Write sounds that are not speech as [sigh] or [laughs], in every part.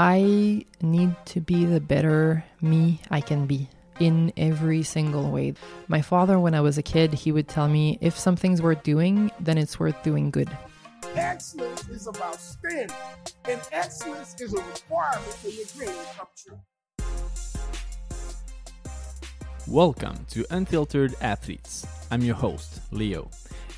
I need to be the better me I can be in every single way. My father, when I was a kid, he would tell me if something's worth doing, then it's worth doing good. Excellence is about standing, and excellence is a requirement for your dream to come true. Welcome to Unfiltered Athletes. I'm your host, Leo.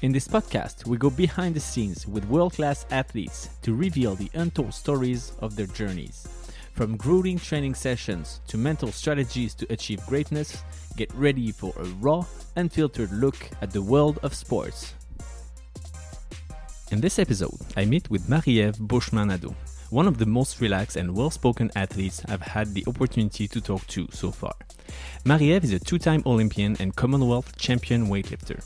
In this podcast, we go behind the scenes with world class athletes to reveal the untold stories of their journeys. From grueling training sessions to mental strategies to achieve greatness, get ready for a raw, unfiltered look at the world of sports. In this episode, I meet with Marie-Ève Beauchemin-Nadeau, one of the most relaxed and well spoken athletes I've had the opportunity to talk to so far. Marie-Ève is a two time Olympian and Commonwealth champion weightlifter.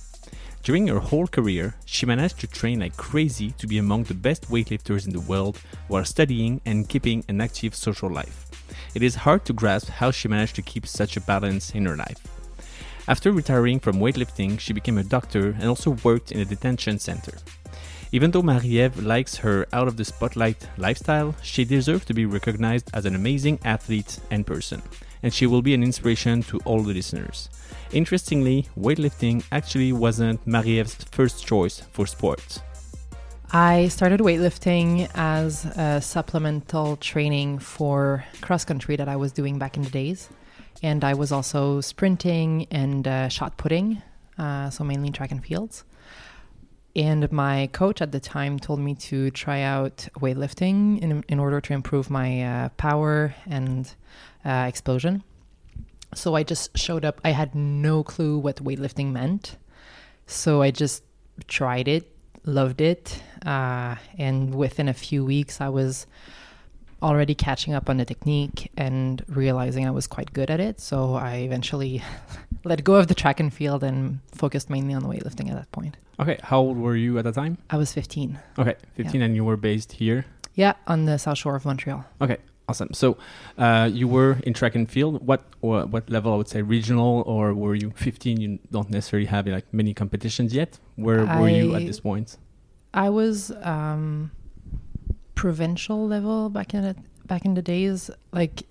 During her whole career, she managed to train like crazy to be among the best weightlifters in the world while studying and keeping an active social life. It is hard to grasp how she managed to keep such a balance in her life. After retiring from weightlifting, she became a doctor and also worked in a detention center. Even though Marie-Ève likes her out of the spotlight lifestyle, she deserves to be recognized as an amazing athlete and person, and she will be an inspiration to all the listeners. Interestingly, weightlifting actually wasn't Marie-Ève's first choice for sports. I started weightlifting as a supplemental training for cross country that I was doing back in the days. And I was also sprinting and uh, shot putting, uh, so mainly track and fields. And my coach at the time told me to try out weightlifting in, in order to improve my uh, power and uh, explosion. So I just showed up. I had no clue what weightlifting meant. So I just tried it, loved it. Uh, and within a few weeks, I was already catching up on the technique and realizing I was quite good at it. So I eventually [laughs] let go of the track and field and focused mainly on the weightlifting at that point. Okay, how old were you at the time? I was 15. Okay, 15, and you were based here? Yeah, on the south shore of Montreal. Okay, awesome. So uh, you were in track and field. What or what level? I would say regional, or were you 15? You don't necessarily have like many competitions yet. Where were you at this point? I was um, provincial level back in the, back in the days, like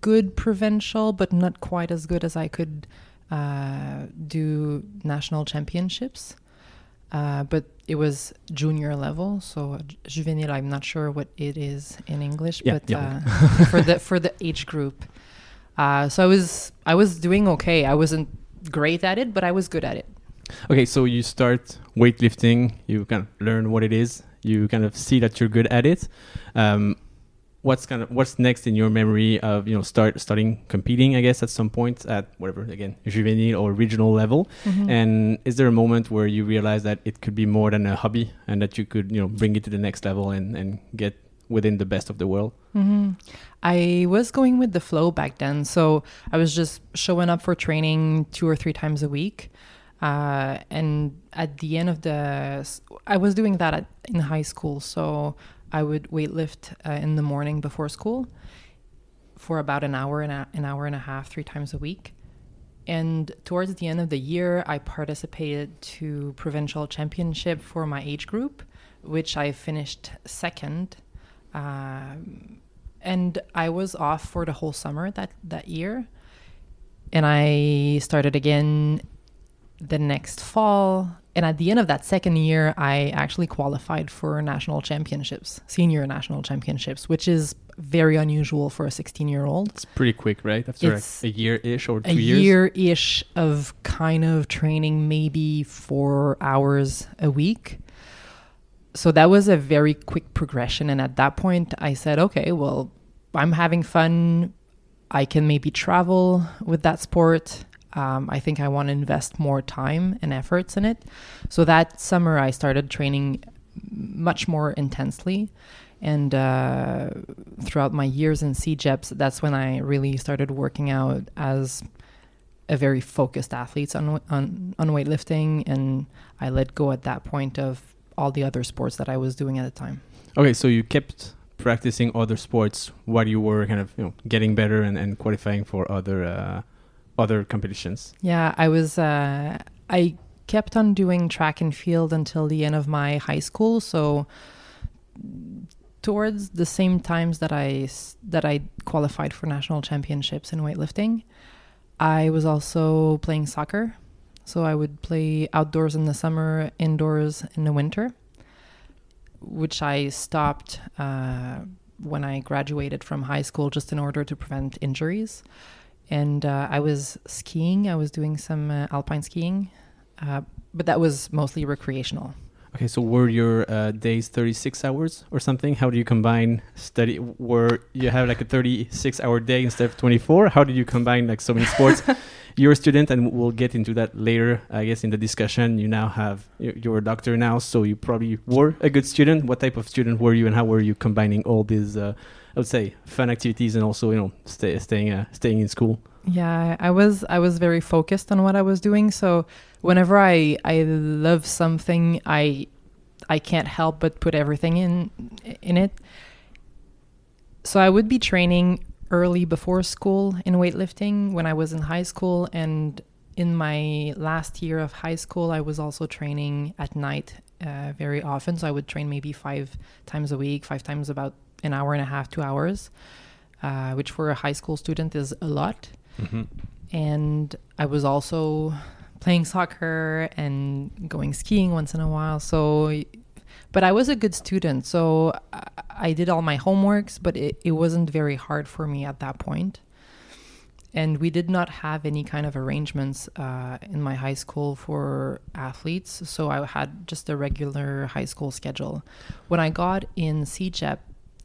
good provincial, but not quite as good as I could uh, do national championships. Uh, but it was junior level, so juvenile. I'm not sure what it is in English, yeah, but yeah. Uh, [laughs] for the for the age group. Uh, so I was I was doing okay. I wasn't great at it, but I was good at it. Okay, so you start weightlifting. You kind of learn what it is. You kind of see that you're good at it. Um, what's kind of what's next in your memory of you know start starting competing i guess at some point at whatever again juvenile or regional level Mm-hmm. and is there a moment where you realize that it could be more than a hobby and that you could you know bring it to the next level and and get within the best of the world hmm I was going with the flow back then, so I was just showing up for training two or three times a week. Uh, and at the end of the, I was doing that at, in high school, so I would weightlift uh, in the morning before school for about an hour and a, an hour and a half, three times a week. And towards the end of the year, I participated to provincial championship for my age group, which I finished second. Um, and I was off for the whole summer that that year, and I started again the next fall. And at the end of that second year, I actually qualified for national championships, senior national championships, which is very unusual for a 16 year old. it's pretty quick right after like a year ish or two A years year ish of kind of training, maybe four hours a week. So that was a very quick progression. And at that point, I said, okay, well, I'm having fun. I can maybe travel with that sport. Um, I think I want to invest more time and efforts in it. So that summer, I started training much more intensely. And uh, throughout my years in CEGEPs, that's when I really started working out as a very focused athlete on, on, on weightlifting. And I let go at that point of all the other sports that I was doing at the time. okay so you kept practicing other sports while you were kind of you know getting better and, and qualifying for other uh, other competitions Yeah, I was. Uh, I kept on doing track and field until the end of my high school. So towards the same times that I that I qualified for national championships in weightlifting, I was also playing soccer. So I would play outdoors in the summer, indoors in the winter, which I stopped uh, when I graduated from high school just in order to prevent injuries. And uh, I was skiing. I was doing some uh, alpine skiing, uh, but that was mostly recreational. Okay, so were your uh, days 36 hours or something? How do you combine study? Were you have like a 36 hour day instead of 24? How did you combine like so many sports? [laughs] you're a student, and we'll get into that later, I guess, in the discussion. You now have you- you're a doctor now, so you probably were a good student. What type of student were you, and how were you combining all these, uh, I would say, fun activities and also you know stay, staying uh, staying in school? Yeah, I was I was very focused on what I was doing. So whenever I I love something, I I can't help but put everything in in it. So I would be training early before school in weightlifting when I was in high school and in my last year of high school I was also training at night uh, very often so I would train maybe 5 times a week, 5 times about an hour and a half, 2 hours. Uh, which for a high school student is a lot Mm-hmm. and I was also playing soccer and going skiing once in a while. So, but I was a good student, so I, I did all my homeworks, but it, it wasn't very hard for me at that point. And we did not have any kind of arrangements uh, in my high school for athletes, so I had just a regular high school schedule. When I got in CEGEP,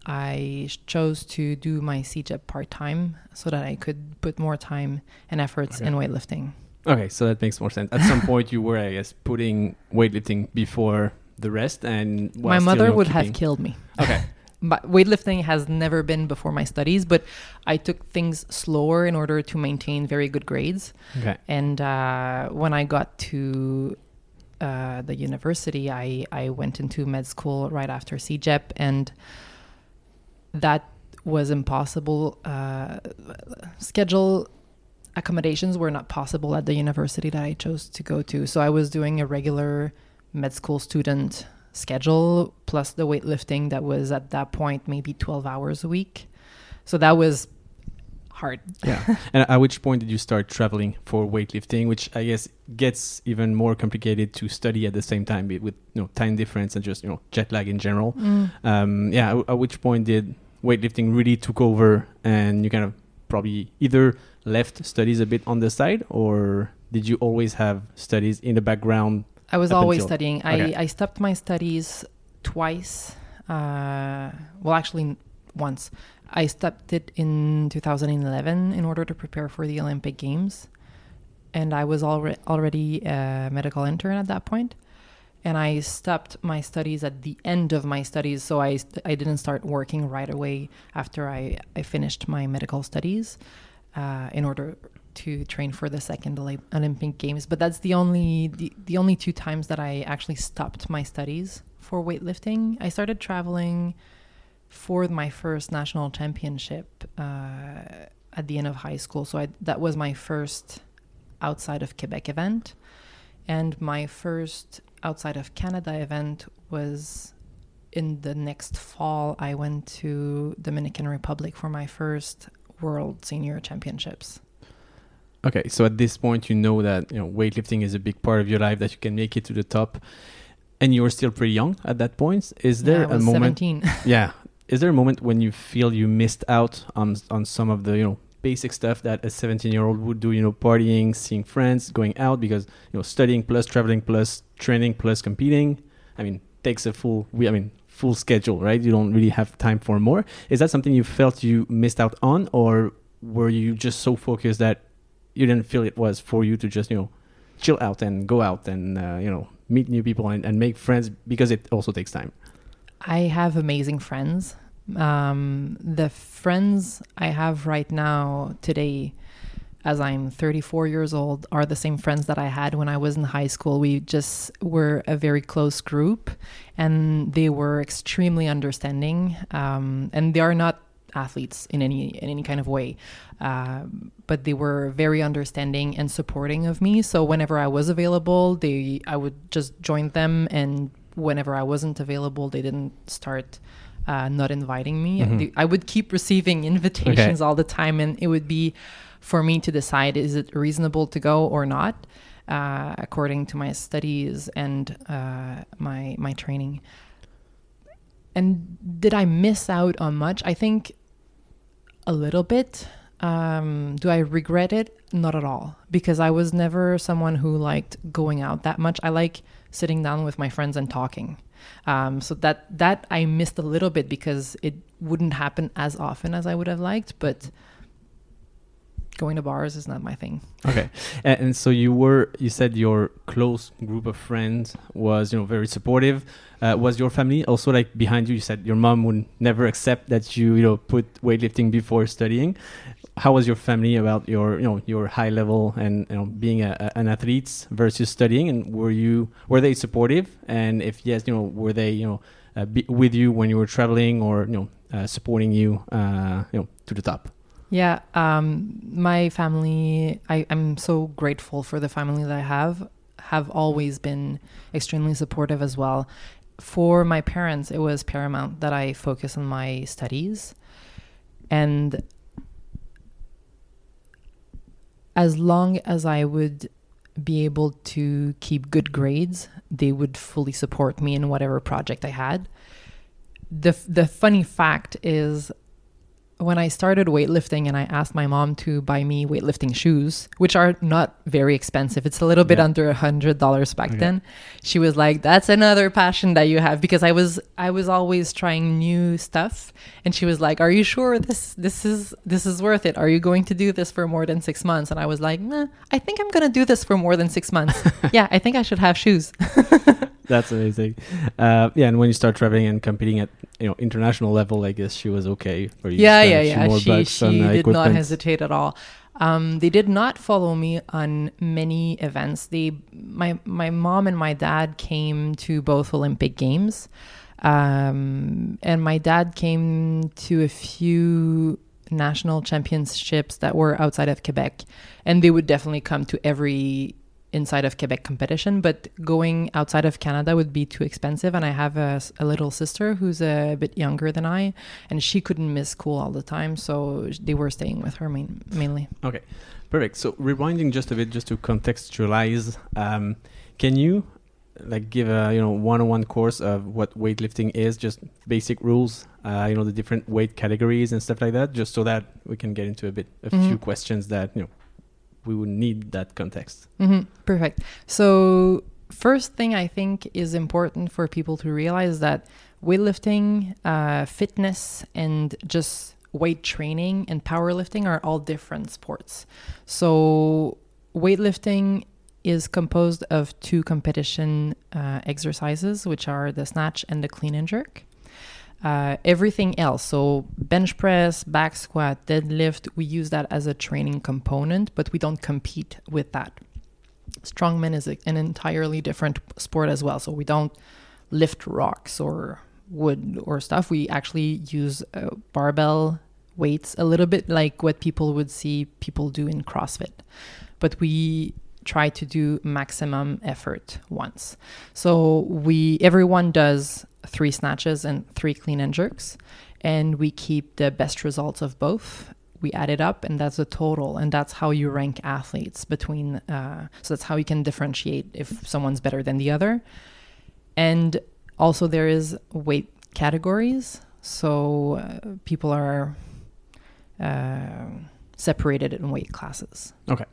I chose to do my CEGEP part time so that I could put more time and efforts in weightlifting. Okay, so that makes more sense. At some point, you were, I guess, putting weightlifting before the rest, and my mother would have killed me. Okay, [laughs] But weightlifting has never been before my studies, but I took things slower in order to maintain very good grades. okay, And uh, when I got to uh, the university, I, I went into med school right after CEGEP, and that was impossible. Uh, schedule accommodations were not possible at the university that I chose to go to. So I was doing a regular med school student schedule plus the weightlifting that was at that point maybe 12 hours a week. So that was hard. yeah. [laughs] and at which point did you start traveling for weightlifting, which I guess gets even more complicated to study at the same time with you know time difference and just you know jet lag in general. Mm. Um, yeah, at- at which point did weightlifting really took over, and you kind of probably either left studies a bit on the side, or did you always have studies in the background? I was always until- studying. okay. I, I stopped my studies twice. Uh, well, actually, once. I stopped it in 2011 in order to prepare for the Olympic Games. And I was alre- already a medical intern at that point. And I stopped my studies at the end of my studies. So I, I didn't start working right away after I, I finished my medical studies uh, in order to train for the second Olymp- Olympic Games. But that's the only the, the only two times that I actually stopped my studies for weightlifting. I started traveling for my first national championship uh, at the end of high school. So I, that was my first outside of Quebec event, and my first outside of Canada event was in the next fall. I went to Dominican Republic for my first World Senior Championships. Okay, so at this point, you know that you know weightlifting is a big part of your life, that you can make it to the top, and you were still pretty young at that point. Is there Yeah, I a was moment? 17. [laughs] yeah, is there a moment when you feel you missed out on on some of the you know basic stuff that a 17 year old would do? You know, partying, seeing friends, going out because you know studying plus traveling plus training plus competing. I mean, takes a full. we- I mean. Full schedule, right? You don't really have time for more. Is that something you felt you missed out on, or were you just so focused that you didn't feel it was for you to just you know chill out and go out and uh, you know meet new people and, and make friends because it also takes time I have amazing friends. Um, the friends I have right now today, as I'm 34 years old, are the same friends that I had when I was in high school. We just were a very close group, and they were extremely understanding. Um, and they are not athletes in any in any kind of way, um, but they were very understanding and supporting of me. So whenever I was available, they I would just join them, and whenever I wasn't available, they didn't start uh, not inviting me. Mhm. The- I would keep receiving [laughs] invitations all the time, and it would be for me to decide is it reasonable to go or not, uh, according to my studies and uh, my my training. And did I miss out on much? I think a little bit. Um, do I regret it? Not at all, because I was never someone who liked going out that much. I like sitting down with my friends and talking. Um, so that that I missed a little bit because it wouldn't happen as often as I would have liked. But going to bars is not my thing. Okay, and, and so you were you said your close group of friends was you know very supportive. Uh, was your family also like behind you? You said your mom would never accept that you you know put weightlifting before studying. How was your family about your you know your high level and you know being a, an athlete versus studying? And were you were they supportive? And if yes, you know were they you know uh, with you when you were traveling or you know uh, supporting you uh, you know to the top? Yeah, um, my family, I, I'm so grateful for the family that I have, have always been extremely supportive as well. For my parents, it was paramount that I focus on my studies. And as long as I would be able to keep good grades, they would fully support me in whatever project I had. The, the funny fact is when I started weightlifting and I asked my mom to buy me weightlifting shoes, which are not very expensive, it's a little bit Yeah. under a hundred dollars back Okay. then. She was like, "That's another passion that you have," because I was I was always trying new stuff, and she was like, "Are you sure this this is this is worth it? Are you going to do this for more than six months?" And I was like, nah, "I think I'm gonna do this for more than six months. [laughs] yeah, I think I should have shoes." [laughs] That's amazing. Uh, yeah, and when you start traveling and competing at you know international level, I guess she was okay for you. yeah yeah yeah. more she, she did not hesitate at all. Um, they did not follow me on many events. They my my mom and my dad came to both olympic games. Um, and my dad came to a few national championships that were outside of quebec. And they would definitely come to every inside of Quebec competition, but going outside of Canada would be too expensive. And I have a little sister who's a bit younger than I, and she couldn't miss school all the time, so they were staying with her main, mainly. Okay, perfect. So rewinding just a bit, just to contextualize, um, can you like give a you know one-on-one course of what weightlifting is, just basic rules, uh, you know the different weight categories and stuff like that, just so that we can get into a bit a few Mhm. questions that you know we would need that context. hmm Perfect. So, first thing I think is important for people to realize that weightlifting, uh, fitness, and just weight training and powerlifting are all different sports. So, weightlifting is composed of two competition uh, exercises, which are the snatch and the clean and jerk. Uh, everything else, so bench press, back squat, deadlift, we use that as a training component, but we don't compete with that. Strongman is an entirely different sport as well. So we don't lift rocks or wood or stuff. We actually use uh, barbell weights, a little bit like what people would see people do in CrossFit. But we try to do maximum effort once. So we everyone does three snatches and three clean and jerks and we keep the best results of both. We add it up and that's the total and that's how you rank athletes between uh, so that's how you can differentiate if someone's better than the other. And also there is weight categories. So uh, people are uh, separated in weight classes Okay.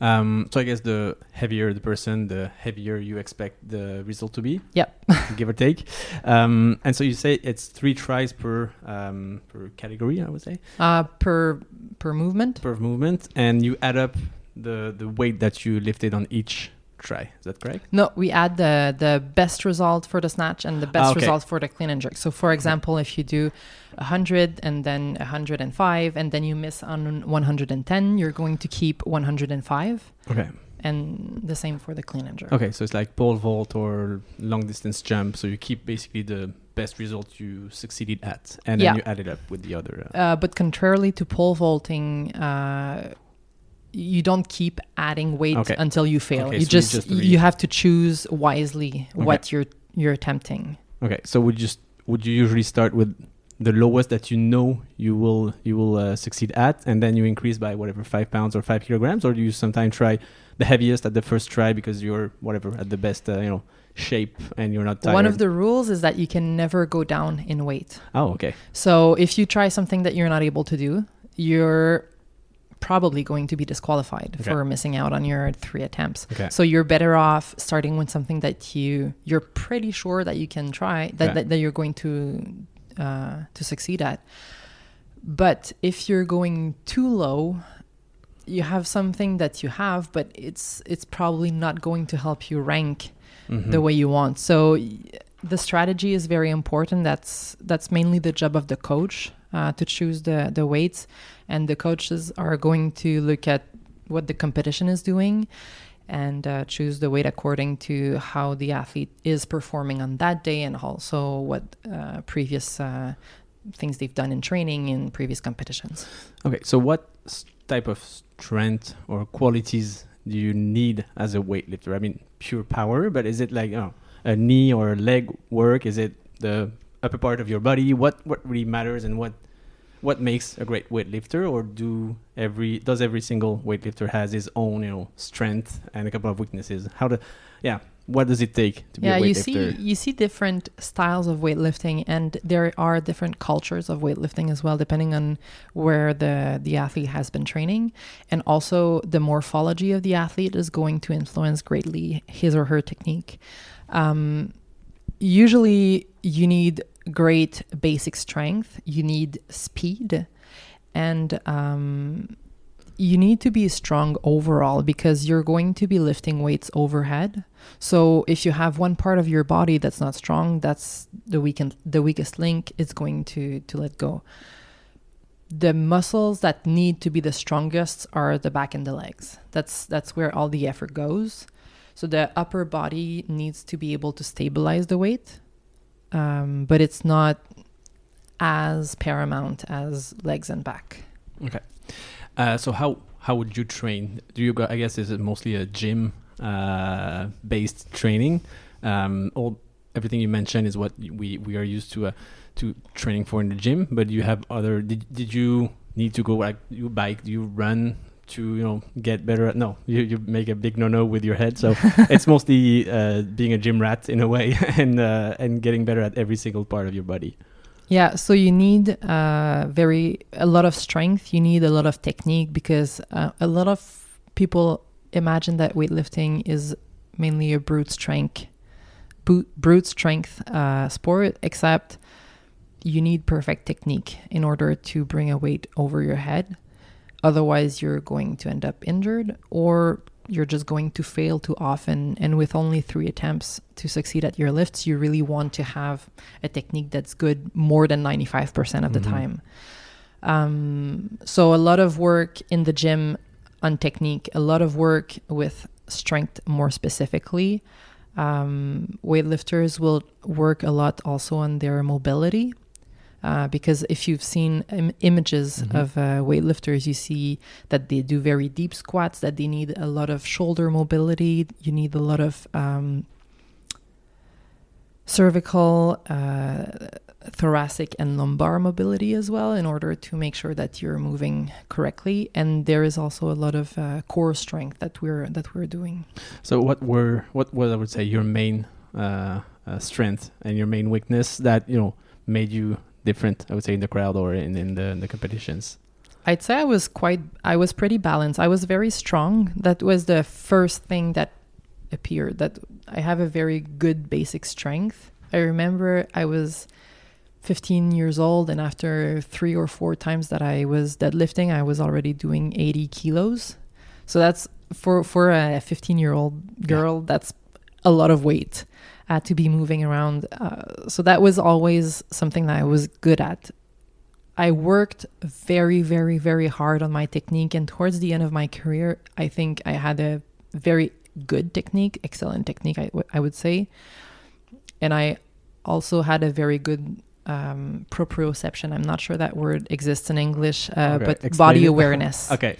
Um, so I guess the heavier the person, the heavier you expect the result to be. Yep. [laughs] give or take. Um, and so you say it's three tries per um, per category, I would say, uh, per per movement per movement, and you add up the the weight that you lifted on each try. Is that correct? No, we add the the best result for the snatch and the best Ah, okay. result for the clean and jerk. So, for example, if you do 100 and then 105 and then you miss on 110, you're going to keep 105, Okay. and the same for the clean and jerk. Okay, so it's like pole vault or long distance jump. So you keep basically the best result you succeeded at, and then Yeah. you add it up with the other. Uh, Uh, but contrarily to pole vaulting, uh, you don't keep adding weight Okay. until you fail. Okay, you so just, just you have to choose wisely Okay. what you're you're attempting. okay, so would you just would you usually start with the lowest that you know you will you will uh, succeed at, and then you increase by whatever five pounds or five kilograms, or do you sometimes try the heaviest at the first try because you're whatever at the best uh, you know shape and you're not tired? One of the rules is that you can never go down in weight. oh okay So if you try something that you're not able to do, you're probably going to be disqualified Okay. for missing out on your three attempts. okay So you're better off starting with something that you you're pretty sure that you can try that, Yeah. that, that you're going to uh, to succeed at. But if you're going too low, you have something that you have, but it's it's probably not going to help you rank Mhm. the way you want. So the strategy is very important. That's that's mainly the job of the coach uh, to choose the the weights, and the coaches are going to look at what the competition is doing and uh, choose the weight according to how the athlete is performing on that day and also what uh, previous uh, things they've done in training in previous competitions. Okay, so what type of strength or qualities do you need as a weightlifter? I mean, pure power, but is it like you know, a knee or a leg work? Is it the upper part of your body? What what really matters and what what makes a great weightlifter? Or do every does every single weightlifter has his own you know strength and a couple of weaknesses? How to yeah, what does it take to yeah be a you see you see different styles of weightlifting and there are different cultures of weightlifting as well depending on where the the athlete has been training and also the morphology of the athlete is going to influence greatly his or her technique um, usually you need great basic strength you need speed and um, you need to be strong overall because you're going to be lifting weights overhead so if you have one part of your body that's not strong, that's the weaken the weakest link is going to to let go. The muscles that need to be the strongest are the back and the legs. That's that's where all the effort goes. So the upper body needs to be able to stabilize the weight, um, but it's not as paramount as legs and back. Okay. Uh, so how how would you train? Do you go? I guess is it mostly a gym uh, based training? Um, all everything you mentioned is what we we are used to uh, to training for in the gym. But you have other. Did did you need to go like you bike? Do you run? To you know, get better at no, you, you make a big no no with your head. So [laughs] it's mostly uh, being a gym rat in a way, [laughs] and uh, and getting better at every single part of your body. Yeah, so you need uh, very a lot of strength. You need a lot of technique because uh, a lot of people imagine that weightlifting is mainly a brute strength, brute strength uh, sport. Except you need perfect technique in order to bring a weight over your head. Otherwise, you're going to end up injured, or you're just going to fail too often. And with only three attempts to succeed at your lifts, you really want to have a technique that's good more than 95% of the Mhm. time. Um, so, a lot of work in the gym on technique, a lot of work with strength more specifically. Um, weightlifters will work a lot also on their mobility. Uh, because if you've seen Im- images Mhm. of uh, weightlifters, you see that they do very deep squats, that they need a lot of shoulder mobility, you need a lot of um, cervical, uh, thoracic, and lumbar mobility as well in order to make sure that you're moving correctly. And there is also a lot of uh, core strength that we're that we're doing. So what were what was I would say your main uh, uh, strength and your main weakness that you know made you different? I would say in the crowd or in in the, in the competitions. I'd say I was quite, I was pretty balanced. I was very strong. That was the first thing that appeared, that I have a very good basic strength. I remember I was 15 years old, and after three or four times that I was deadlifting, I was already doing 80 kilos. So that's for, for a 15 year old girl, that's a lot of weight uh, to be moving around. Uh, so that was always something that I was good at. I worked very, very, very hard on my technique. And towards the end of my career, I think I had a very good technique, excellent technique, I, I would say. And I also had a very good um, proprioception. I'm not sure that word exists in English, uh, Okay, but explain body [laughs] awareness. Okay.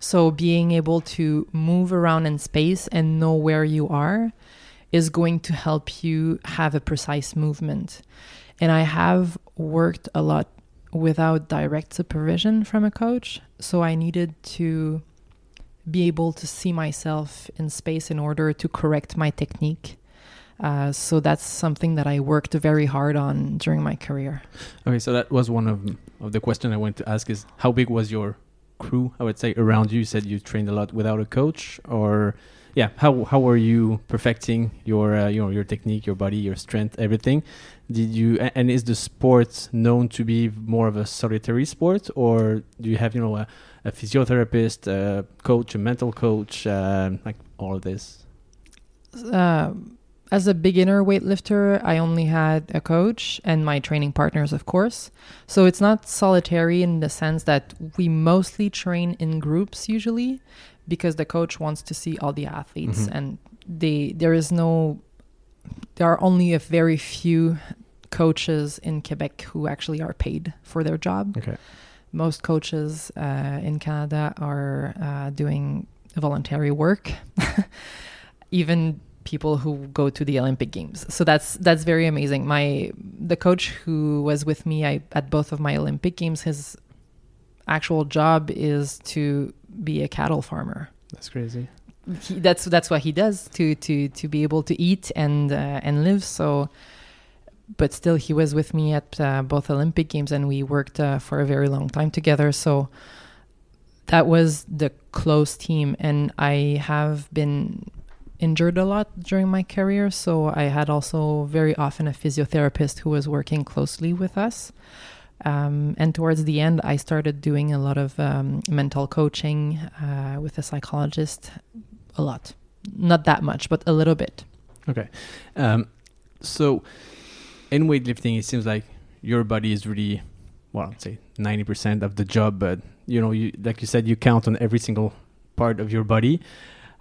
So being able to move around in space and know where you are is going to help you have a precise movement. and I have worked a lot without direct supervision from a coach. So I needed to be able to see myself in space in order to correct my technique. Uh, so that's something that I worked very hard on during my career. Okay, so that was one of of the question I wanted to ask is how big was your crew? I would say around you. You said you trained a lot without a coach, or yeah, how how were you perfecting your uh, you know your technique, your body, your strength, everything? Did you and is the sport known to be more of a solitary sport, or do you have you know a, a physiotherapist, a coach, a mental coach, uh, like all of this? Uh, as a beginner weightlifter, I only had a coach and my training partners, of course. So it's not solitary in the sense that we mostly train in groups usually because the coach wants to see all the athletes Mhm. and they there is no there are only a very few coaches in Quebec who actually are paid for their job. Okay. Most coaches uh, in Canada are uh, doing voluntary work. [laughs] Even people who go to the Olympic Games. So that's that's very amazing. My the coach who was with me I, at both of my Olympic Games, his actual job is to be a cattle farmer. That's crazy. He, that's that's what he does to to to be able to eat and uh, and live. So, but still, he was with me at uh, both Olympic Games, and we worked uh, for a very long time together. So that was the close team, and I have been injured a lot during my career. So I had also very often a physiotherapist who was working closely with us. Um, and towards the end, I started doing a lot of um, mental coaching uh, with a psychologist. A lot, not that much, but a little bit. Okay. Um, so in weightlifting, it seems like your body is really, well, I'd say 90% of the job, but you know, you, like you said, you count on every single part of your body.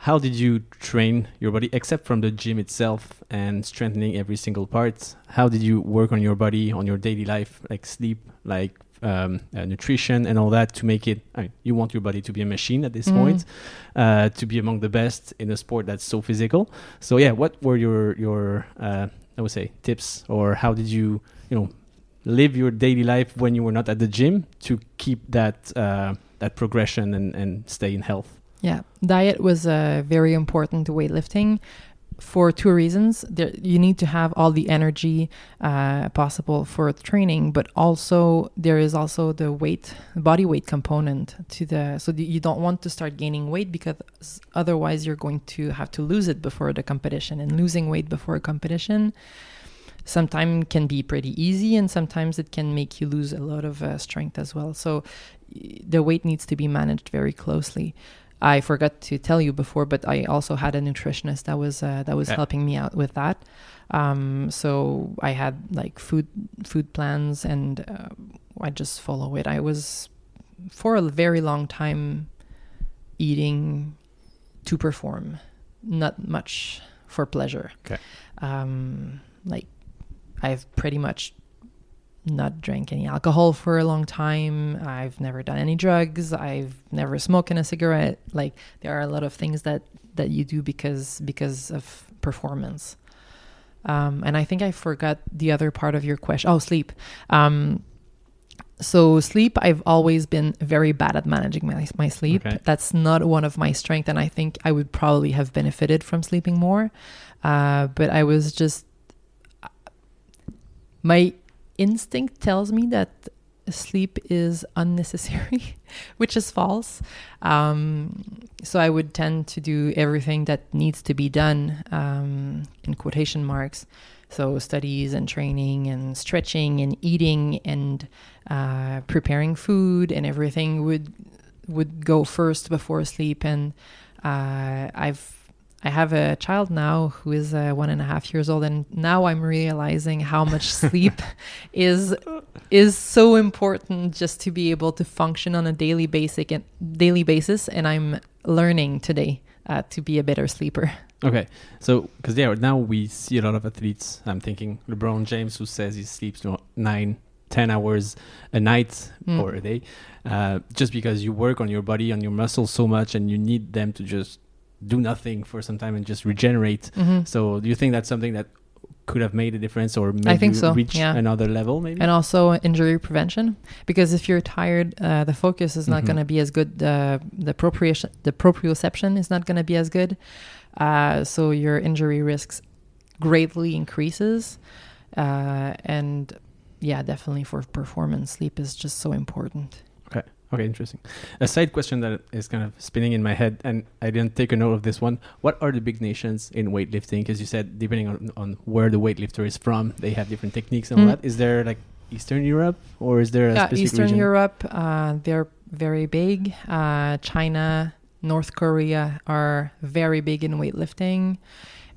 How did you train your body, except from the gym itself and strengthening every single part? How did you work on your body, on your daily life, like sleep, like um, uh, nutrition, and all that to make it? I mean, you want your body to be a machine at this Mm. point, uh, to be among the best in a sport that's so physical. So yeah, what were your your uh, I would say tips, or how did you you know live your daily life when you were not at the gym to keep that uh, that progression and and stay in health? Yeah, diet was uh, very important to weightlifting for two reasons. There, you need to have all the energy uh, possible for training, but also there is also the weight, body weight component to the. So the, you don't want to start gaining weight because otherwise you're going to have to lose it before the competition, and losing weight before a competition sometimes can be pretty easy and sometimes it can make you lose a lot of uh, strength as well so the weight needs to be managed very closely i forgot to tell you before but i also had a nutritionist that was uh, that was Yeah. helping me out with that um, so i had like food food plans and uh, i just follow it i was for a very long time eating to perform not much for pleasure Okay. um, like I've pretty much not drank any alcohol for a long time. I've never done any drugs. I've never smoked in a cigarette. Like there are a lot of things that that you do because because of performance. Um, and I think I forgot the other part of your question. Oh, sleep. Um, so sleep, I've always been very bad at managing my my sleep. Okay. That's not one of my strengths, and I think I would probably have benefited from sleeping more. Uh, but I was just my instinct tells me that sleep is unnecessary, [laughs] which is false. Um, so I would tend to do everything that needs to be done um, in quotation marks. So studies and training and stretching and eating and uh, preparing food and everything would would go first before sleep. And uh, I've I have a child now who is uh, one and a half years old, and now I'm realizing how much [laughs] sleep is is so important just to be able to function on a daily basic and daily basis. And I'm learning today uh, to be a better sleeper. Okay, so because yeah, now we see a lot of athletes. I'm thinking LeBron James, who says he sleeps you know, nine, ten hours a night Mm. or a day, uh, just because you work on your body, on your muscles so much, and you need them to just do nothing for some time and just regenerate. Mhm. So, do you think that's something that could have made a difference or maybe I think so, reach yeah. another level maybe and also injury prevention because if you're tired uh, the focus is not Mhm. going to be as good the the proprioception the proprioception is not going to be as good uh, so your injury risks greatly increases uh, and yeah definitely for performance sleep is just so important Okay, interesting. A side question that is kind of spinning in my head, and I didn't take a note of this one. What are the big nations in weightlifting? Because you said depending on, on where the weightlifter is from, they have different techniques and all Mm. that. Is there like Eastern Europe, or is there a yeah, specific Eastern region? Europe, uh, they're very big. Uh, China, North Korea are very big in weightlifting,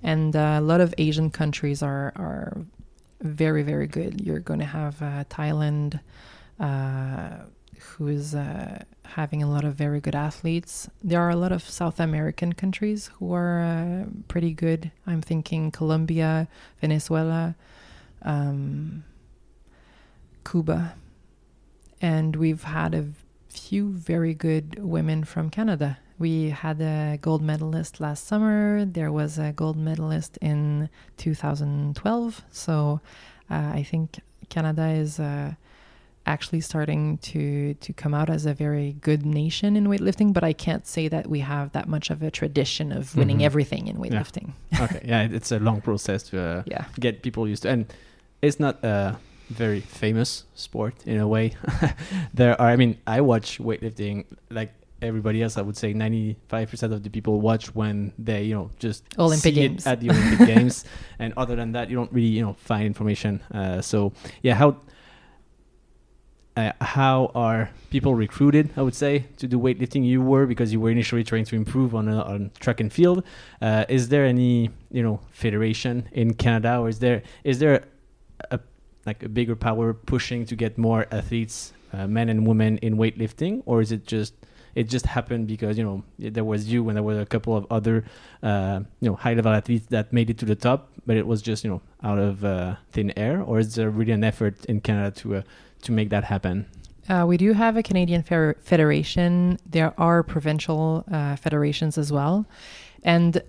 and uh, a lot of Asian countries are are very very good. You're going to have uh, Thailand, uh, who is uh, having a lot of very good athletes. There are a lot of South American countries who are uh, pretty good. I'm thinking Colombia, Venezuela. Um, Cuba. And we've had a few very good women from Canada. We had a gold medalist last summer. There was a gold medalist in 2012. So uh, I think Canada is uh, actually starting to to come out as a very good nation in weightlifting. But I can't say that we have that much of a tradition of winning Mhm. everything in weightlifting. [laughs] okay, yeah, it's a long process to uh, Yeah. get people used to, and it's not a very famous sport in a way. [laughs] there are, I mean, I watch weightlifting like everybody else. I would say ninety-five percent of the people watch when they, you know, just Olympic Games. at the Olympic Games, [laughs] and other than that, you don't really, you know, find information. Uh, so yeah, how. Uh, how are people recruited? I would say to do weightlifting. You were because you were initially trying to improve on uh, on track and field. Uh, is there any you know federation in Canada, or is there is there a like a bigger power pushing to get more athletes, uh, men and women, in weightlifting, or is it just it just happened because you know there was you and there were a couple of other uh, you know high level athletes that made it to the top, but it was just you know out of thin air, or is there really an effort in Canada to to make that happen? Uh, we do have a Canadian fer- federation. There are provincial uh, federations as well. And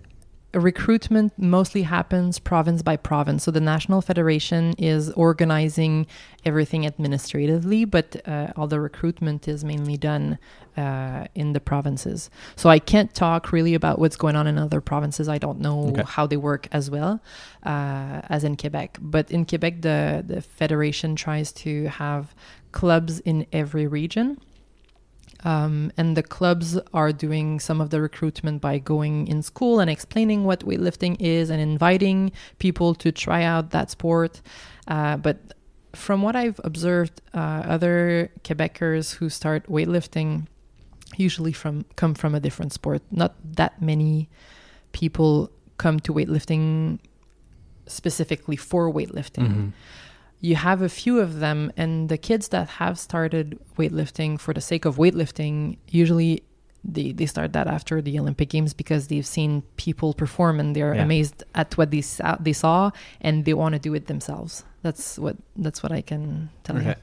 recruitment mostly happens province by province. So the National Federation is organizing everything administratively, but uh, all the recruitment is mainly done uh, in the provinces. So I can't talk really about what's going on in other provinces. I don't know Okay. how they work as well uh, as in Quebec. But in Quebec, the, the federation tries to have clubs in every region. Um, and the clubs are doing some of the recruitment by going in school and explaining what weightlifting is and inviting people to try out that sport. Uh, but from what I've observed, uh, other Quebecers who start weightlifting usually from come from a different sport. Not that many people come to weightlifting specifically for weightlifting Mm-hmm. you have a few of them and the kids that have started weightlifting for the sake of weightlifting usually they, they start that after the olympic games because they've seen people perform and they're Yeah. amazed at what they saw, they saw and they want to do it themselves that's what that's what i can tell Okay. you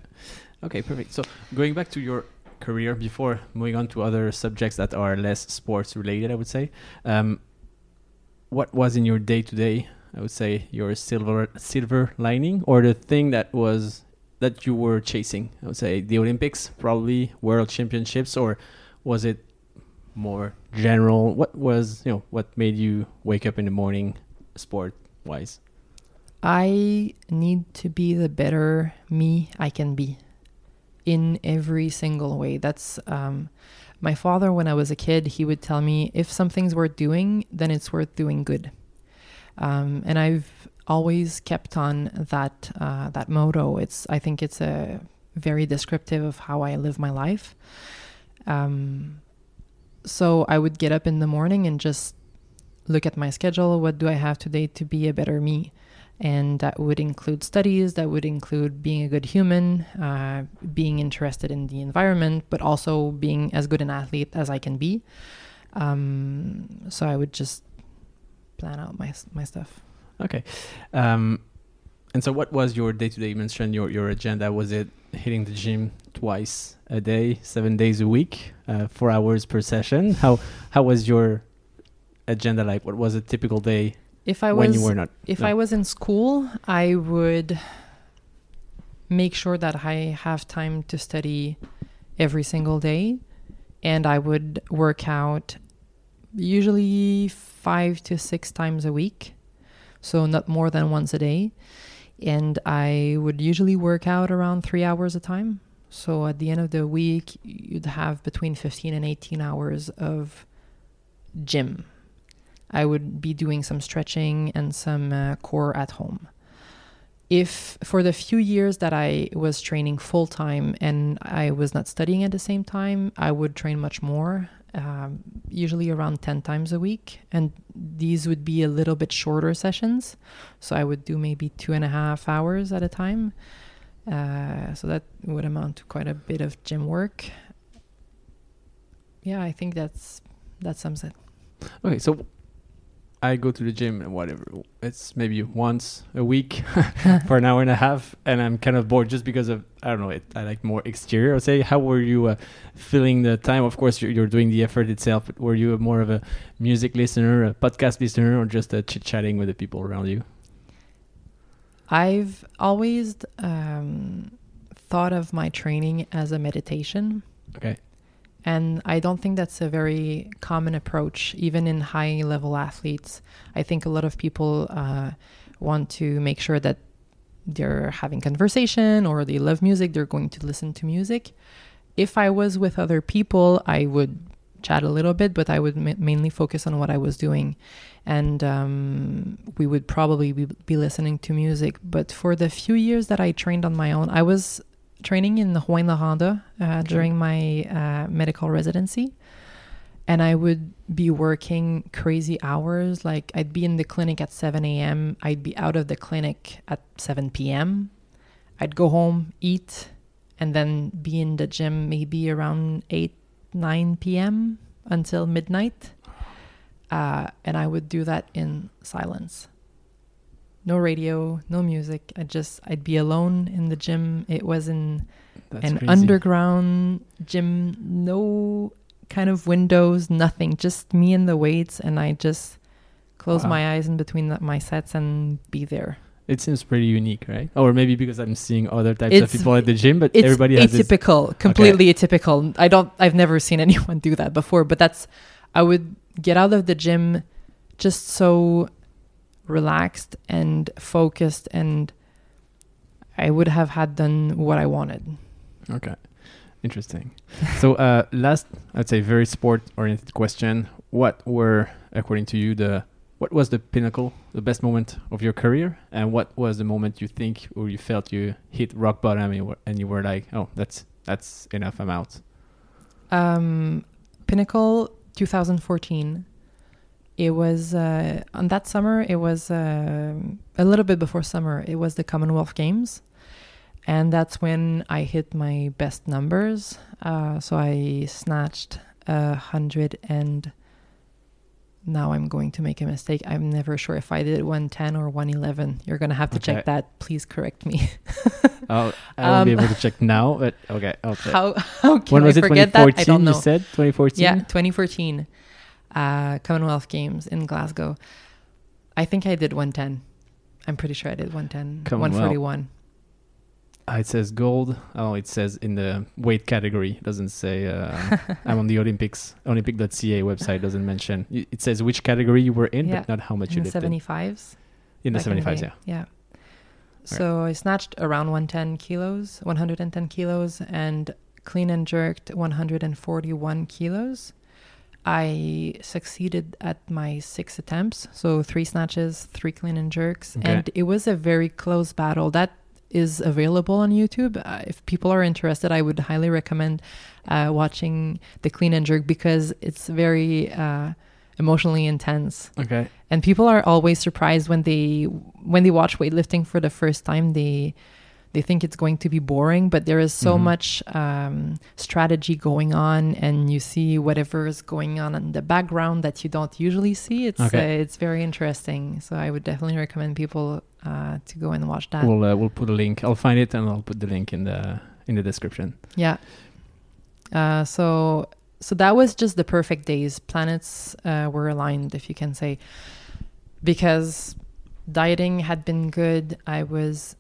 Okay, perfect. So going back to your career before moving on to other subjects that are less sports related, I would say. Um, what was in your day to day? I would say your silver silver lining, or the thing that was that you were chasing. I would say the Olympics, probably World Championships, or was it more general? What was you know what made you wake up in the morning, sport wise? I need to be the better me I can be in every single way. That's um, my father, when I was a kid, he would tell me if something's worth doing, then it's worth doing good. Um, and I've always kept on that uh, that motto. It's I think it's a very descriptive of how I live my life. Um, so I would get up in the morning and just look at my schedule. What do I have today to be a better me? And that would include studies, that would include being a good human, uh, being interested in the environment, but also being as good an athlete as I can be. Um, so I would just plan out my, my stuff. Okay. Um, and so, what was your day to day? You mentioned your, your agenda. Was it hitting the gym twice a day, seven days a week, uh, four hours per session? How how was your agenda like? What was a typical day If I when was you were not. if no. I was in school, I would make sure that I have time to study every single day and I would work out usually 5 to 6 times a week. So not more than once a day. And I would usually work out around 3 hours a time. So at the end of the week, you'd have between 15 and 18 hours of gym. I would be doing some stretching and some uh, core at home. If for the few years that I was training full time and I was not studying at the same time, I would train much more, um, usually around 10 times a week. And these would be a little bit shorter sessions. So I would do maybe two and a half hours at a time. Uh, so that would amount to quite a bit of gym work. Yeah, I think that's that sums it. Okay, so I go to the gym and whatever. It's maybe once a week [laughs] [laughs] for an hour and a half, and I'm kind of bored just because of I don't know. It, I like more exterior. I'll say, how were you uh, filling the time? Of course, you're, you're doing the effort itself, but were you more of a music listener, a podcast listener, or just uh, chit chatting with the people around you? I've always um, thought of my training as a meditation. Okay. And I don't think that's a very common approach, even in high level athletes. I think a lot of people uh, want to make sure that they're having conversation or they love music, they're going to listen to music. If I was with other people, I would chat a little bit, but I would ma- mainly focus on what I was doing. And um, we would probably be, be listening to music. But for the few years that I trained on my own, I was training in Rouyn-Noranda uh, during my uh, medical residency. And I would be working crazy hours. Like I'd be in the clinic at 7 a.m., I'd be out of the clinic at 7 p.m. I'd go home, eat, and then be in the gym maybe around 8, 9 p.m. until midnight. Uh, and I would do that in silence no radio, no music. I just I'd be alone in the gym. It was in That's an crazy. underground gym, no kind of windows, nothing, just me and the weights, and I just close Wow. my eyes in between the, my sets and be there. It seems pretty unique, right? Or maybe because I'm seeing other types It's- of people at the gym, but everybody has this. atypical, completely atypical. I don't, I've never seen [laughs] anyone do that before, but that's, I would get out of the gym just so relaxed and focused, and I would have had done what I wanted. Okay, interesting. so, uh, last, I'd say, very sport-oriented question: What were, according to you, the what was the pinnacle, the best moment of your career, and what was the moment you think or you felt you hit rock bottom and you were, and you were like, oh, that's that's enough, I'm out. Um, Pinnacle 2014. It was uh, on that summer. It was uh, a little bit before summer. It was the Commonwealth Games, and that's when I hit my best numbers. Uh, so I snatched a hundred and. Now I'm going to make a mistake. I'm never sure if I did 110 or 111. You're gonna have to Okay. check that. Please correct me. [laughs] I'll, I won't be Um, able to check now, but okay. Okay. [laughs] How how can when I was it? forget that? 2014. I don't know. You said 2014. Yeah, 2014, uh, Commonwealth Games in Glasgow. I think I did 110. I'm pretty sure I did 110, 141. Uh, it says gold. Oh, it says in the weight category. It doesn't say. Uh, [laughs] I'm on the Olympics. Olympic.ca website doesn't mention. It says which category you were in, Yeah. but not how much In you the lifted. 75s. in the back in 75s, yeah. Yeah. So I snatched around 110 kilos, 110 kilos, and clean and jerked 141 kilos. I succeeded at my six attempts, so three snatches, three clean and jerks, Okay. and it was a very close battle. That is available on YouTube. Uh, if people are interested, I would highly recommend uh, watching the clean and jerk because it's very uh, emotionally intense Okay. and people are always surprised when they when they watch weightlifting for the first time they they think it's going to be boring but there is so Mhm. much um, strategy going on and you see whatever is going on in the background that you don't usually see it's Okay. uh, it's very interesting so i would definitely recommend people uh, to go and watch that We'll uh, we'll put a link. I'll find it and I'll put the link in the in the description. Yeah. Uh, so so that was just the perfect days. Planets uh, were aligned, if you can say. because dieting had been good. I was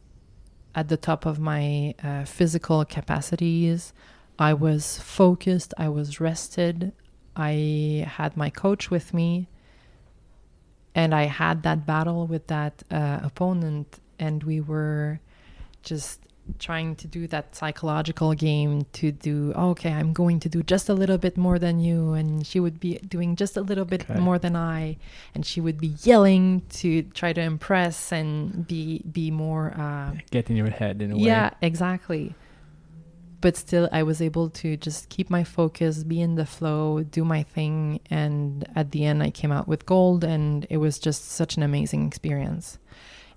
at the top of my uh, physical capacities. I was focused. I was rested. I had my coach with me. And I had that battle with that uh, opponent, and we were just trying to do that psychological game to do okay i'm going to do just a little bit more than you and she would be doing just a little bit Okay. more than i and she would be yelling to try to impress and be be more uh, Get in your head in a way. yeah exactly but still i was able to just keep my focus be in the flow do my thing and at the end i came out with gold and it was just such an amazing experience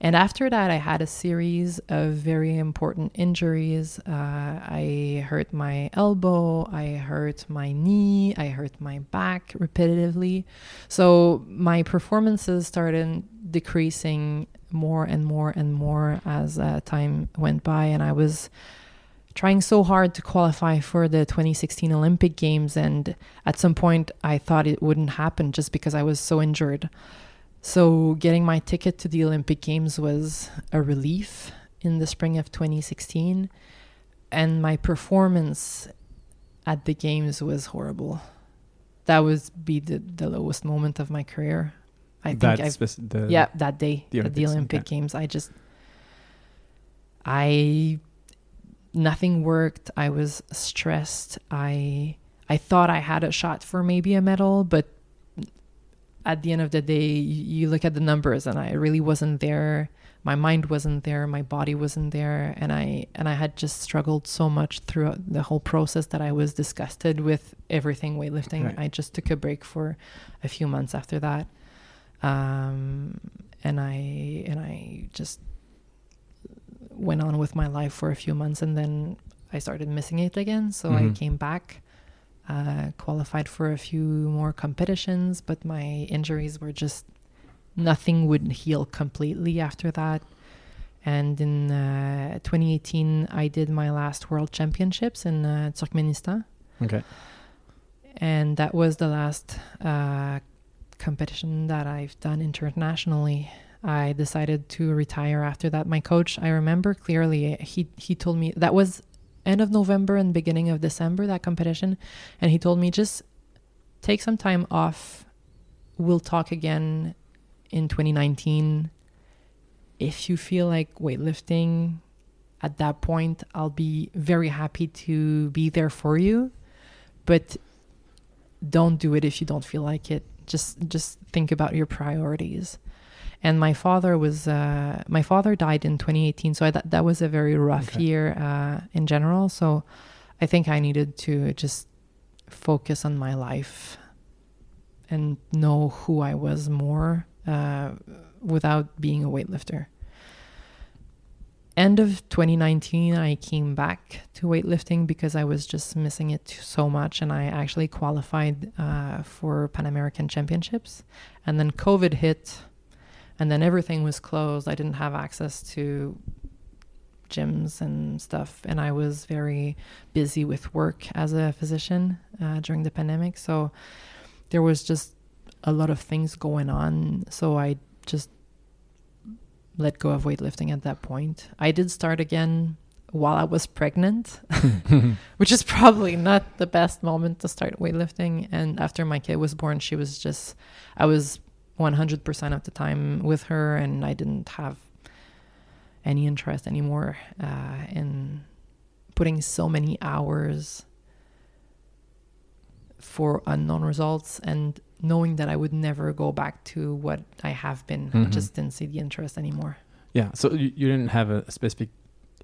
and after that i had a series of very important injuries uh, i hurt my elbow i hurt my knee i hurt my back repetitively so my performances started decreasing more and more and more as uh, time went by and i was trying so hard to qualify for the 2016 Olympic Games. And at some point, I thought it wouldn't happen just because I was so injured. So, getting my ticket to the Olympic Games was a relief in the spring of 2016. And my performance at the Games was horrible. That was be the, the lowest moment of my career. I think That's I've the, yeah that day the at the olympic okay. games i just i nothing worked i was stressed i i thought i had a shot for maybe a medal but at the end of the day you, look at the numbers and i really wasn't there my mind wasn't there my body wasn't there and i and i had just struggled so much throughout the whole process that i was disgusted with everything weightlifting Right. i just took a break for a few months after that um, and I and I just went on with my life for a few months, and then I started missing it again. So I Mhm. came back, uh, qualified for a few more competitions, but my injuries were just nothing would heal completely after that. And in uh, 2018, I did my last World Championships in uh, Turkmenistan Okay. and that was the last uh, competition that I've done internationally. I decided to retire after that. My coach, I remember clearly, he he told me that was end of November and beginning of December that competition, and he told me just take some time off. We'll talk again in 2019. If you feel like weightlifting at that point, I'll be very happy to be there for you. But don't do it if you don't feel like it. Just just think about your priorities. And my father was uh, my father died in 2018, so I, that that was a very rough Okay. year uh, in general. So I think I needed to just focus on my life and know who I was more uh, without being a weightlifter. End of 2019, I came back to weightlifting because I was just missing it so much, and I actually qualified uh, for Pan American Championships. And then COVID hit, and then everything was closed. I didn't have access to gyms and stuff, and I was very busy with work as a physician uh, during the pandemic. So there was just a lot of things going on. So I just let go of weightlifting at that point. I did start again while I was pregnant, [laughs] which is probably not the best moment to start weightlifting. And after my kid was born, she was just, I was 100% of the time with her, and I didn't have any interest anymore uh, in putting so many hours for unknown results and knowing that I would never go back to what I have been. I Mhm. just didn't see the interest anymore. Yeah. So you, you didn't have a specific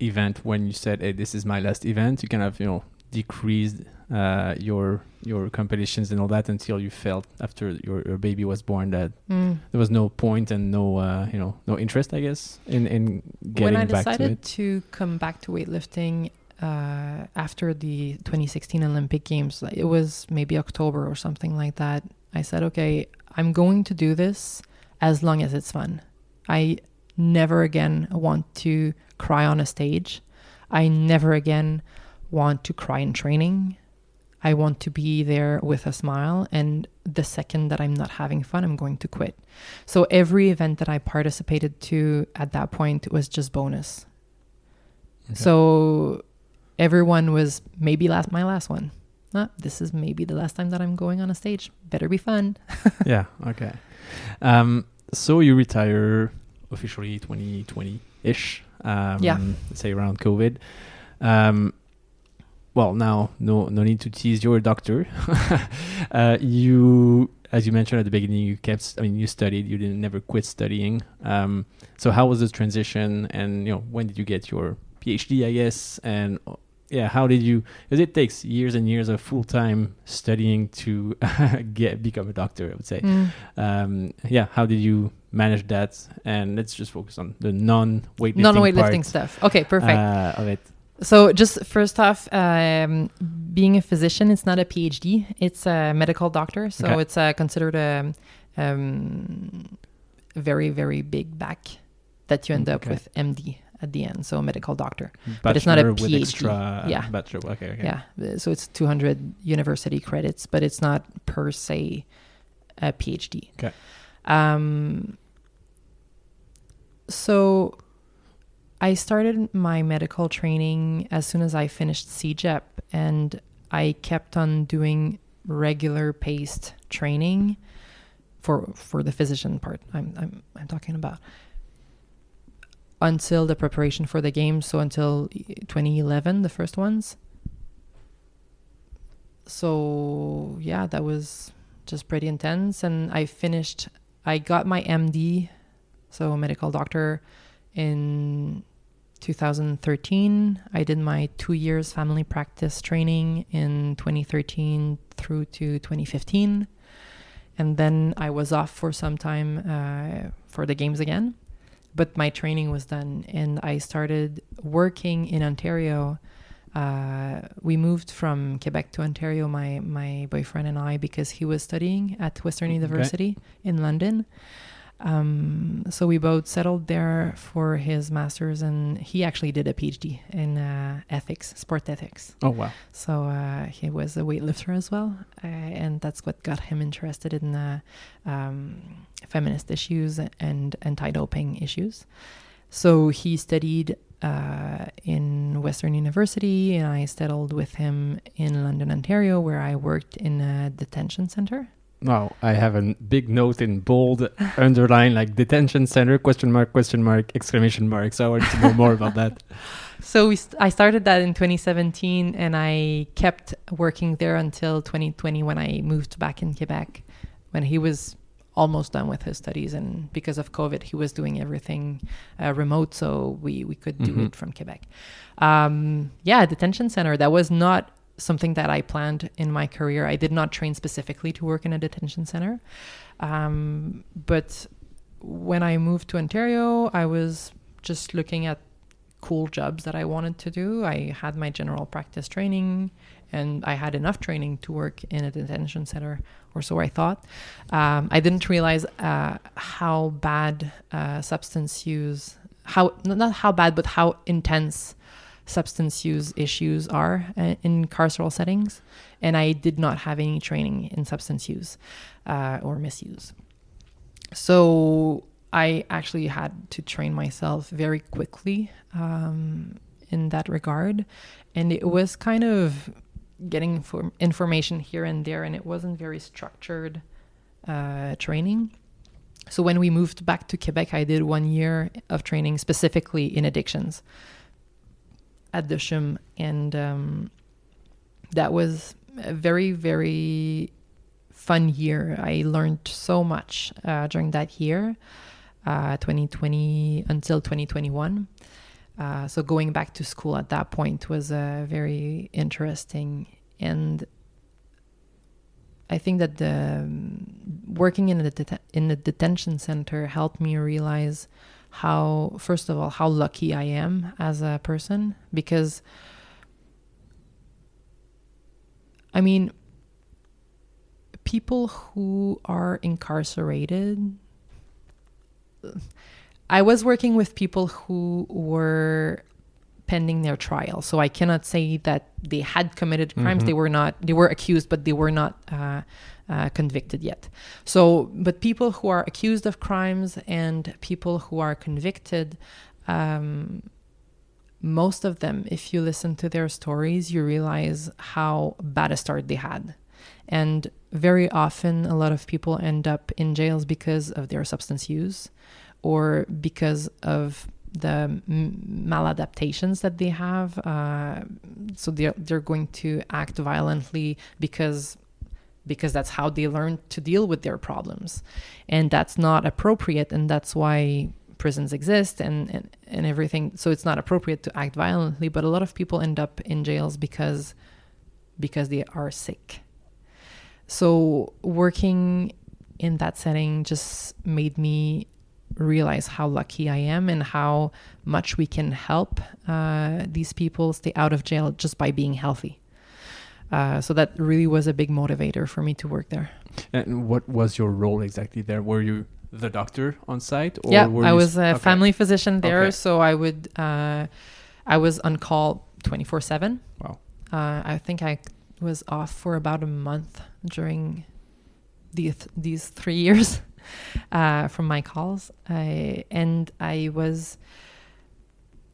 event when you said, "Hey, this is my last event." You kind of you know decreased uh, your your competitions and all that until you felt after your, your baby was born that Mm. there was no point and no uh, you know no interest, I guess, in in getting when I back to decided it. to, come back to weightlifting uh, after the 2016 Olympic Games, it was maybe October or something like that. I said, okay, I'm going to do this as long as it's fun. I never again want to cry on a stage. I never again want to cry in training. I want to be there with a smile. And the second that I'm not having fun, I'm going to quit. So every event that I participated to at that point was just bonus. So everyone was maybe last my last one. Ah, this is maybe the last time that I'm going on a stage. Better be fun. [laughs] yeah. Okay. Um, so you retire officially 2020 ish. Um, Yeah. Say around COVID. Um, well, now no no need to tease your doctor. [laughs] uh, you, as you mentioned at the beginning, you kept. I mean, you studied. You didn't never quit studying. Um, so how was the transition? And you know, when did you get your PhD? I guess. And uh, yeah, how did you? Because it takes years and years of full time studying to [laughs] get become a doctor. I would say. Mm. Um, yeah, how did you manage that? And let's just focus on the non weightlifting Non-weightlifting part, stuff. Okay, perfect. uh, of it. So, just first off, um, being a physician, it's not a PhD; it's a medical doctor. So, Okay. it's uh, considered a um, very, very big back that you end up okay. with MD at the end. So, a medical doctor. But it's not a Bachelor PhD. extra Yeah. bachelor. Okay, okay. Yeah. Uh, So it's 200 university credits, but it's not per se a PhD. Okay. Um, so I started my medical training as soon as I finished CEGEP, and I kept on doing regular paced training for for the physician part. I'm I'm I'm talking about until the preparation for the games. So until 2011, the first ones. So yeah, that was just pretty intense, and I finished. I got my MD, so medical doctor, in 2013. I did my two years family practice training in 2013 through to 2015. And then I was off for some time uh, for the games again. But my training was done, and I started working in Ontario. Uh, we moved from Quebec to Ontario, my, my boyfriend and I, because he was studying at Western Okay. University in London. Um, so we both settled there for his master's, and he actually did a PhD in uh, ethics, sport ethics. Oh wow. So uh, he was a weightlifter as well, uh, and that's what got him interested in um, feminist issues and anti-doping issues. So he studied uh, in Western University, and I settled with him in London, Ontario, where I worked in a detention center. Wow, I have a big note in bold, [laughs] underline like detention center question mark question mark exclamation mark. So I wanted to know more about that. [laughs] So we st- I started that in 2017, and I kept working there until 2020 when I moved back in Quebec, when he was almost done with his studies, and because of COVID, he was doing everything uh, remote, so we we could do Mhm. it from Quebec. Um, yeah, detention center. That was not something that I planned in my career. I did not train specifically to work in a detention center, um, but when I moved to Ontario, I was just looking at cool jobs that I wanted to do. I had my general practice training and I had enough training to work in a detention center, or so I thought. Um, I didn't realize uh, how bad uh, substance use, how not how bad, but how intense substance use issues are uh, in carceral settings. And I did not have any training in substance use uh, or misuse. So I actually had to train myself very quickly um, in that regard. And it was kind of getting inform- information here and there, and it wasn't very structured uh, training. So when we moved back to Quebec, I did one year of training specifically in addictions at and um, that was a very, very fun year. I learned so much uh, during that year, uh, 2020 until 2021. Uh, so going back to school at that point was uh, very interesting, and I think that the um, working in the det- in the detention center helped me realize how, first of all, how lucky I am as a person because. I mean, people who are incarcerated I was working with people who were pending their trial. So I cannot say that they had committed crimes. They were not. They were accused, but they were not uh, uh, convicted yet. So, but people who are accused of crimes and people who are convicted. Um, most of them, if you listen to their stories, you realize how bad a start they had. And very often, a lot of people end up in jails because of their substance use or because of the maladaptations that they have. Uh, so they're, they're going to act violently because because that's how they learn to deal with their problems and that's not appropriate and that's why prisons exist and, and and everything so it's not appropriate to act violently but a lot of people end up in jails because because they are sick so working in that setting just made me realize how lucky I am and how much we can help uh, these people stay out of jail just by being healthy. Uh, so that really was a big motivator for me to work there. And what was your role exactly there? Were you the doctor on site? Or yeah, I was a okay. family physician there, Okay. so I would uh, I was on call twenty four seven. Wow. Uh, I think I was off for about a month during these these three [laughs] years uh, from my calls, I, and I was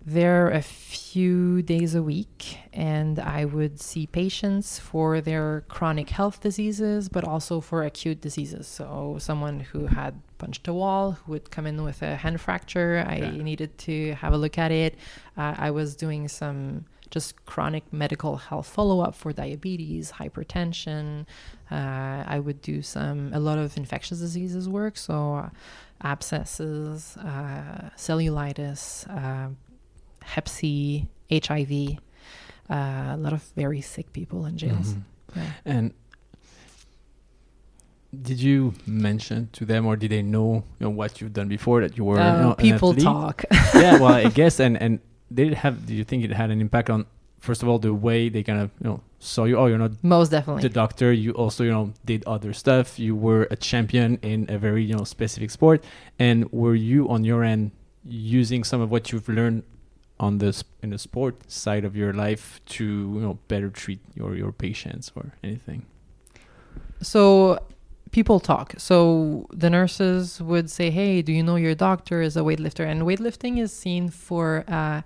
there a few days a week, and I would see patients for their chronic health diseases, but also for acute diseases. So someone who had punched a wall, who would come in with a hand fracture, I Yeah. needed to have a look at it. Uh, I was doing some just chronic medical health follow up for diabetes, hypertension. Uh, I would do some a lot of infectious diseases work, so abscesses, uh, cellulitis, uh, Hep C, HIV. Uh, a lot of very sick people in jails. Mhm. Yeah. And did you mention to them, or did they know, you know what you've done before that you were? you Uh, know, people talk. yeah, well, I [laughs] guess, and and did it have? Do you think it had an impact on? First of all, the way they kind of you know saw you. Oh, you're not Most definitely. the doctor. You also you know did other stuff. You were a champion in a very you know specific sport. And were you on your end using some of what you've learned on this in the sport side of your life to you know better treat your your patients or anything? So people talk. So the nurses would say, "Hey, do you know your doctor is a weightlifter?" And weightlifting is seen for uh,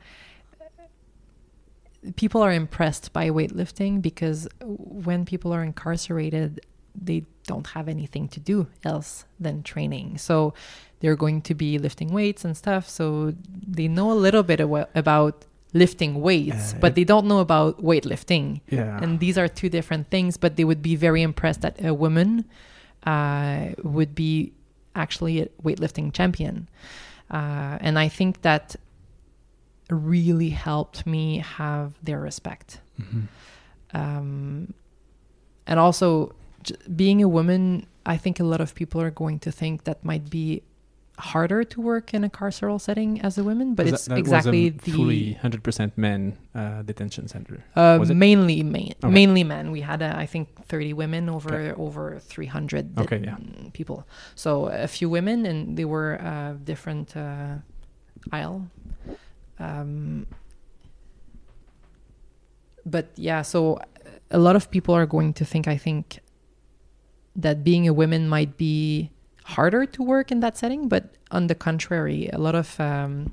people are impressed by weightlifting because when people are incarcerated, they don't have anything to do else than training. So they're going to be lifting weights and stuff. So they know a little bit about lifting weights, Uh, but they don't know about weightlifting Yeah. and these are two different things but they would be very impressed that a woman uh, would be actually a weightlifting champion uh, and i think that really helped me have their respect Mhm. um, and also j- being a woman i think a lot of people are going to think that might be harder to work in a carceral setting as a woman but it's that- that was exactly a the fully 100% men uh, detention center. uh, mainly men, Okay. mainly men. We had, uh, I think, thirty women over over three hundred Okay, yeah. people. So a few women, and they were uh, different uh, aisle. Um, but yeah, so a lot of people are going to think, I think, that being a woman might be harder to work in that setting, but on the contrary, a lot of um,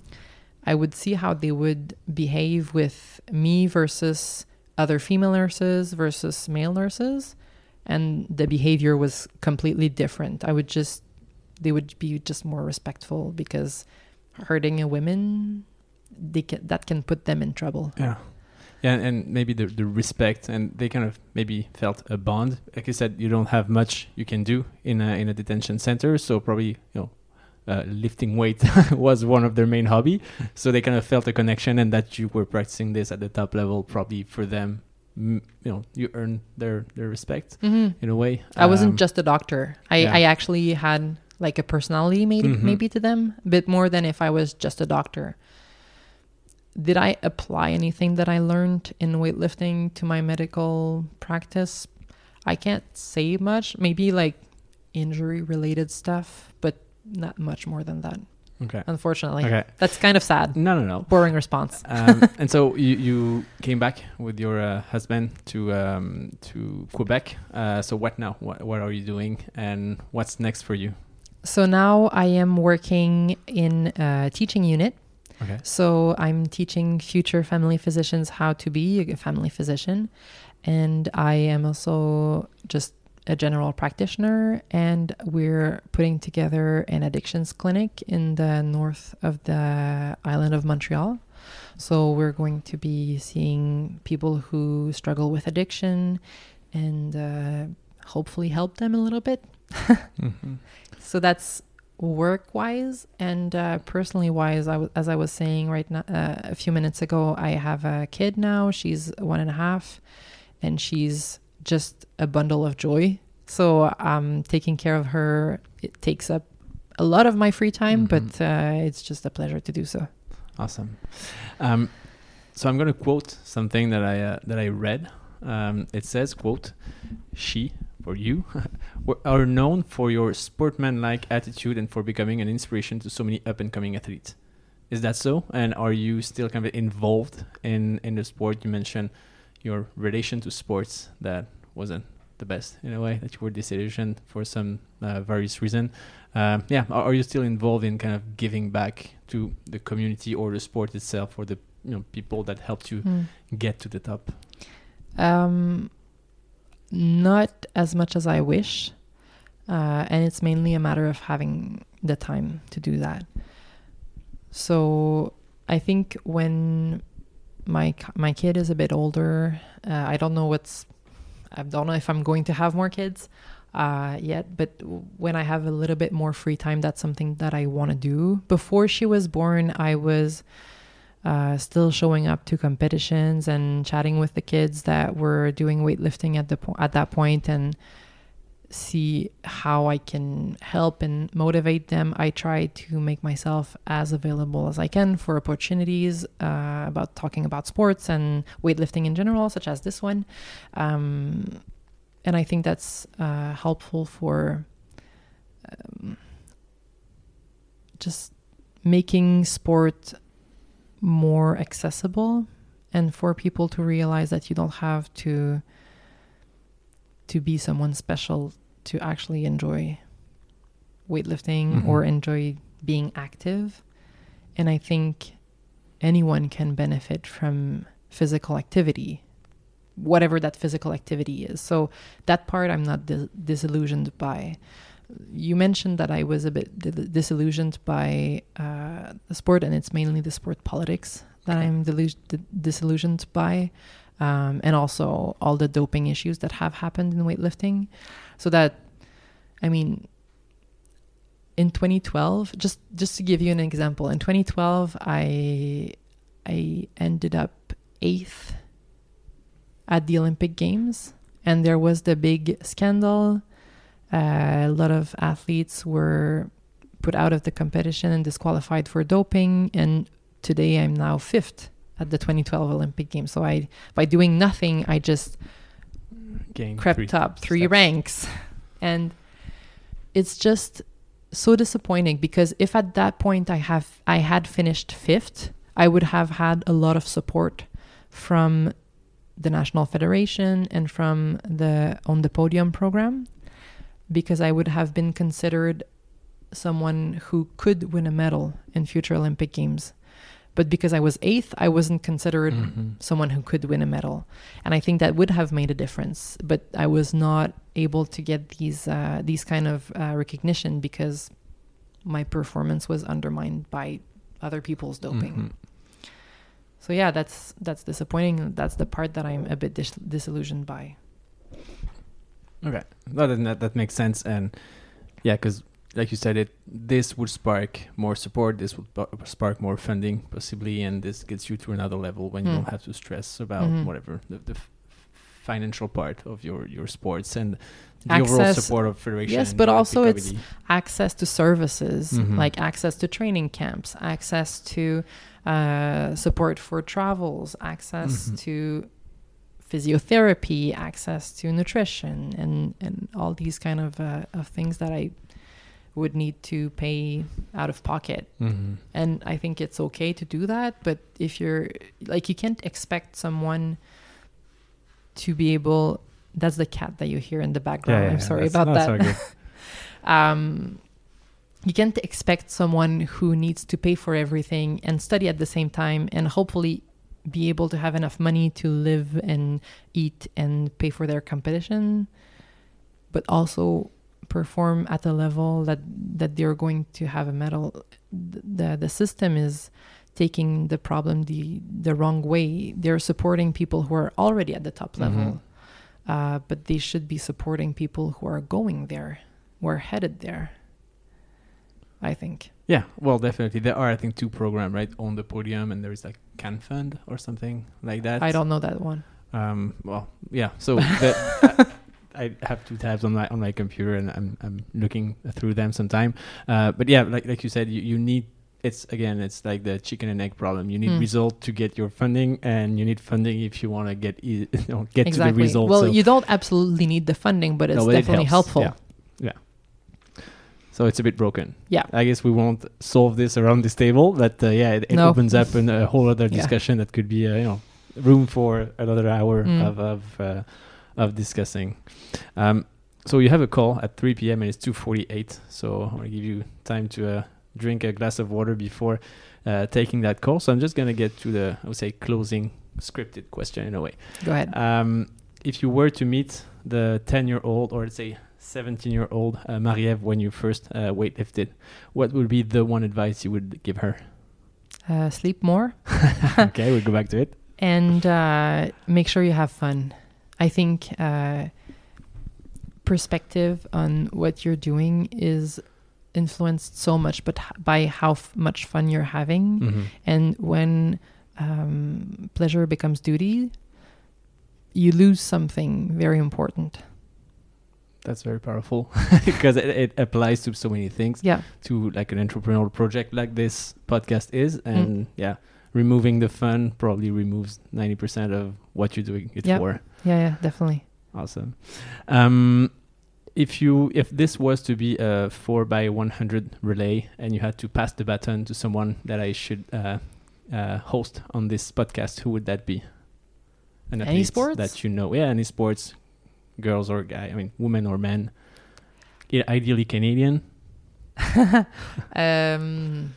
I would see how they would behave with me versus other female nurses versus male nurses, and the behavior was completely different. I would just they would be just more respectful because hurting a woman they can, that can put them in trouble. Yeah. Yeah, and maybe the, the respect, and they kind of maybe felt a bond. Like you said, you don't have much you can do in a in a detention center, so probably you know, uh, lifting weight [laughs] was one of their main hobby. So they kind of felt a connection, and that you were practicing this at the top level, probably for them, mm, you know, you earn their their respect Mm-hmm. in a way. I wasn't Um, just a doctor. I, yeah. I actually had like a personality maybe Mhm. maybe to them, a bit more than if I was just a doctor. Did I apply anything that I learned in weightlifting to my medical practice? I can't say much. Maybe like injury related stuff, but not much more than that. Okay. unfortunately. Okay. That's kind of sad. No, no, no. Boring response. um, [laughs] and so you, you came back with your uh, husband to um, to Quebec. Uh, so what now? What, what are you doing, and what's next for you? So now I am working in a teaching unit. Okay. So I'm teaching future family physicians how to be a family physician. And I am also just a general practitioner. And we're putting together an addictions clinic in the north of the island of Montreal. So we're going to be seeing people who struggle with addiction and uh, hopefully help them a little bit. [laughs] Mm-hmm. So that's work wise and uh, personally wise. I w- as I was saying right now uh, a few minutes ago, I have a kid now. She's one and a half, and she's just a bundle of joy. So um, taking care of her it takes up a lot of my free time, Mhm. but uh, it's just a pleasure to do so. Awesome. Um, so I'm going to quote something that I uh, that I read. Um, it says, "quote She for you [laughs] are known for your sportsman-like attitude and for becoming an inspiration to so many up-and-coming athletes." Is that so? And are you still kind of involved in in the sport? You mentioned your relation to sports that wasn't the best in a way that you were disillusioned for some uh, various reason. Um, yeah, are, are you still involved in kind of giving back to the community or the sport itself or the you know people that helped you Mm. get to the top? Um, not as much as I wish, uh, and it's mainly a matter of having the time to do that. So I think when my my kid is a bit older, uh, I don't know what's, I don't know if I'm going to have more kids uh, yet, but when I have a little bit more free time, that's something that I want to do. Before she was born, I was uh, still showing up to competitions and chatting with the kids that were doing weightlifting at the po- at that point and see how I can help and motivate them. I try to make myself as available as I can for opportunities uh, about talking about sports and weightlifting in general, such as this one. Um, and I think that's uh, helpful for um, just making sport more accessible and for people to realize that you don't have to to be someone special to actually enjoy weightlifting Mhm. or enjoy being active. And i think anyone can benefit from physical activity whatever that physical activity is. So that part i'm not dis- disillusioned by you mentioned that I was a bit di- disillusioned by uh, the sport, and it's mainly the sport politics that Okay. I'm disillusioned by, um, and also all the doping issues that have happened in weightlifting. So that, I mean, in 2012, just just to give you an example, in 2012, I I ended up eighth at the Olympic Games, and there was the big scandal uh, a lot of athletes were put out of the competition and disqualified for doping. And today I'm now fifth at the 2012 Olympic Games. So I, by doing nothing, I just Gain crept three up three steps. ranks. And it's just so disappointing because if at that point I have I had finished fifth, I would have had a lot of support from the national federation and from the Own the Podium program because I would have been considered someone who could win a medal in future Olympic games. But because I was eighth, I wasn't considered Mhm. someone who could win a medal. And I think that would have made a difference. But I was not able to get these uh, these kind of uh, recognition because my performance was undermined by other people's doping. Mhm. So yeah, that's that's disappointing. That's the part that I'm a bit dis- disillusioned by. Okay, no, that that, that makes sense, and yeah, because like you said, it this would spark more support. This would spark more funding, possibly, and this gets you to another level when you Mm. don't have to stress about Mhm. whatever the, the f- financial part of your your sports and the overall support of federation. yes, but also it's access to services Mhm. like access to training camps access to uh, support for travels access Mhm. to physiotherapy access to nutrition and and all these kind of uh, of things that i would need to pay out of pocket. Mhm. And I think it's okay to do that. But if you're like, you can't expect someone to be able. That's the cat that you hear in the background. I'm sorry about that. [laughs] um, you can't expect someone who needs to pay for everything and study at the same time and hopefully be able to have enough money to live and eat and pay for their competition but also perform at a level that that they're going to have a medal. The the system is taking the problem the the wrong way. They're supporting people who are already at the top level uh, but they should be supporting people who are going there who are headed there i think Yeah, well, definitely. There are, I think, two programs, right, Own the Podium, and there is like Can Fund or something like that. i don't know that one Um, well, yeah. So [laughs] the, I, have two tabs on my on my computer, and I'm I'm looking through them sometime. Uh, but yeah, like like you said, you, you need. It's again, it's like the chicken and egg problem. You need Hmm. result to get your funding, and you need funding if you want to get e- [laughs] you know, get to the exactly result. well so, you don't absolutely need the funding but it's No, but definitely helps, helpful Yeah. yeah. So it's a bit broken. Yeah. I guess we won't solve this around this table, but uh, yeah, it, it No. opens up an, a whole other Yeah. discussion that could be, uh, you know, room for another hour Mm. of of uh, of discussing. Um, so you have a call at 3 p.m. and it's 2:48. So I want to give you time to uh, drink a glass of water before uh, taking that call. So I'm just gonna get to the, I would say, closing scripted question in a way. go ahead Um, if you were to meet the 10 year old or let's say 17 year old uh, Marie-Ève when you first uh, weightlifted, what would be the one advice you would give her? uh, sleep more [laughs] [laughs] okay, we'll go back to it. and uh, make sure you have fun. I think uh, perspective on what you're doing is influenced so much, but by how much fun you're having. Mhm. And when um, pleasure becomes duty, you lose something very important. That's very powerful [laughs] because it, it applies to so many things. Yeah, To like an entrepreneurial project like this podcast is, and yeah, removing the fun probably removes 90% of what you're doing it Yep. for. yeah, yeah, definitely. Awesome. Um, if you if this was to be a four by one hundred relay and you had to pass the baton to someone that I should uh, uh, host on this podcast, who would that be? An Any sports? that you know? Yeah, any sports, girls or guy. I mean, women or men. Yeah, ideally Canadian. [laughs] um,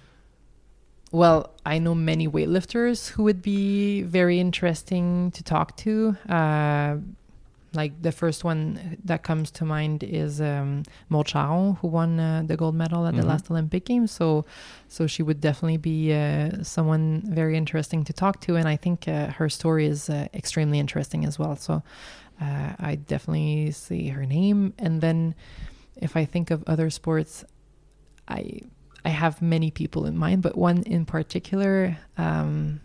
well, I know many weightlifters who would be very interesting to talk to. Uh, like the first one that comes to mind is um, Maude Charron, who won uh, the gold medal at the Mhm. last Olympic Games. So, so she would definitely be uh, someone very interesting to talk to, and I think uh, her story is uh, extremely interesting as well. So, uh, I definitely see her name, and then if I think of other sports, I I have many people in mind, but one in particular um,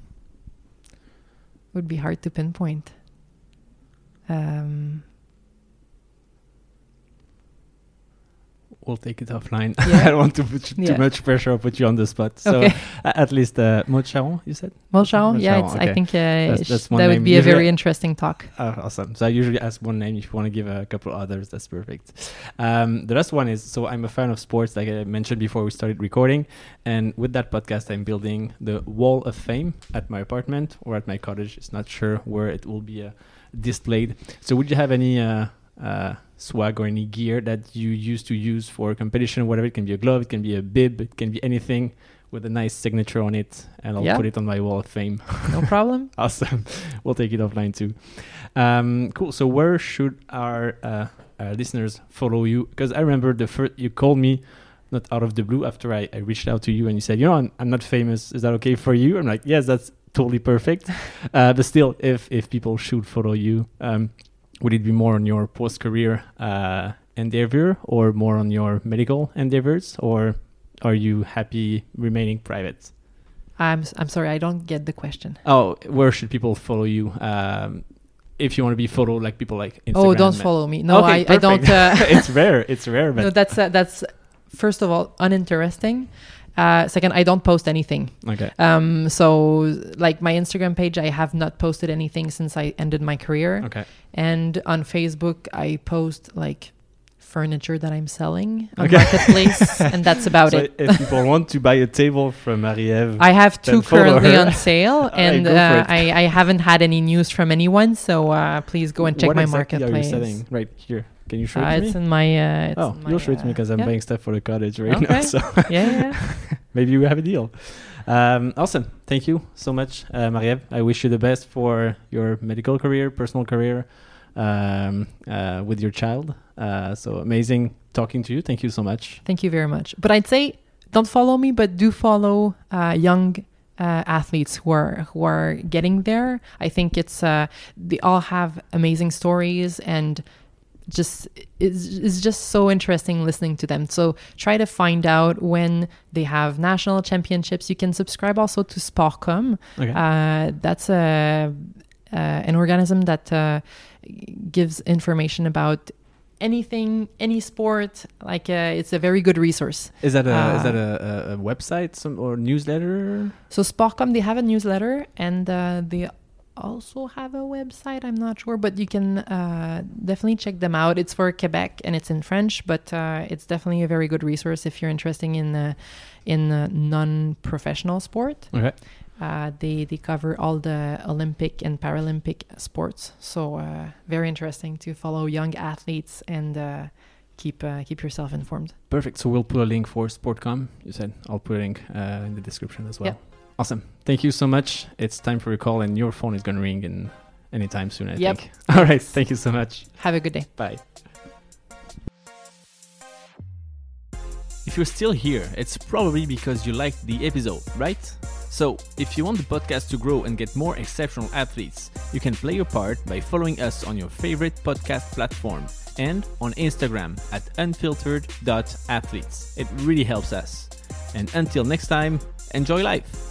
would be hard to pinpoint. Um, We'll take it offline. Yeah. [laughs] I don't want to put too Yeah. much pressure or put you on the spot. So okay, at least uh, Maude Charron, you said. Maude yeah, Charron, it's, okay. I think uh, That's- that's that would be a very interesting talk. Oh, awesome. So I usually ask one name. If you want to give a couple others, that's perfect. Um, the last one is so I'm a fan of sports, like I mentioned before we started recording. And with that podcast, I'm building the Wall of Fame at my apartment or at my cottage. It's not sure where it will be uh, displayed. So would you have any uh, uh, swag or any gear that you used to use for competition, whatever? It can be a glove, it can be a bib, it can be anything with a nice signature on it, and I'll Yeah. put it on my Wall of Fame. No problem. [laughs] Awesome. we'll take it offline too. Um, cool. So where should our uh, uh, listeners follow you? Because I remember the first you called me, not out of the blue, after I, I reached out to you and you said, you know, I'm, I'm not famous. Is that okay for you? I'm like, yes, that's totally perfect. [laughs] uh, but still, if if people should follow you, um, would it be more on your post career uh, endeavor or more on your medical endeavors, or are you happy remaining private? I'm I'm sorry, I don't get the question. Oh, where should people follow you? Um, if you want to be followed like people like Instagram. oh, don't follow me. No, Okay, I, I don't. Uh, [laughs] it's rare. It's rare, [laughs] but no, that's uh, that's first of all uninteresting. Uh, second, I don't post anything. okay. Um, so like my Instagram page, I have not posted anything since I ended my career. Okay. And on Facebook, I post like furniture that I'm selling on Okay. marketplace, [laughs] and that's about so it. if people want to buy a table from Marie-Ève, I have two currently her. on sale, [laughs] and for uh. I, I haven't had any news from anyone. So uh, please go and check what my exactly marketplace. Are you selling right here? Can you show Uh, it to it's me? in my. Uh, it's oh, in my, you'll show it to me uh, because I'm yeah. buying stuff for the cottage right now. Okay. [laughs] So Yeah, yeah. [laughs] maybe we have a deal. Um, awesome. Thank you so much, uh, Marie-Ève. I wish you the best for your medical career, personal career, um, uh, with your child. Uh, so amazing talking to you. Thank you so much. Thank you very much. But I'd say don't follow me, but do follow uh, young uh, athletes who are who are getting there. I think it's uh, they all have amazing stories and just it's, it's just so interesting listening to them. So try to find out when they have national championships. You can subscribe also to Sportcom. Okay. Uh, that's a uh, an organism that uh, gives information about anything, any sport. Like uh, it's a very good resource. is that a is uh, that a, a, a website some or newsletter? So Sportcom, they have a newsletter and uh, they also have a website. I'm not sure, but you can uh, definitely check them out. It's for Quebec and it's in French, but uh, it's definitely a very good resource if you're interested in uh, in non-professional sport. Okay. Uh, they they cover all the Olympic and Paralympic sports, so uh, very interesting to follow young athletes and uh, keep uh, keep yourself informed. Perfect. So we'll put a link for Sportcom. You said I'll put a link uh, in the description as well. Yep. Awesome. Thank you so much. It's time for a call, and your phone is gonna ring in anytime soon. I Yep. think. [laughs] All right. Thank you so much. Have a good day. Bye. If you're still here, it's probably because you liked the episode, right? So, if you want the podcast to grow and get more exceptional athletes, you can play your part by following us on your favorite podcast platform and on Instagram at unfiltered.athletes. It really helps us. And until next time, enjoy life!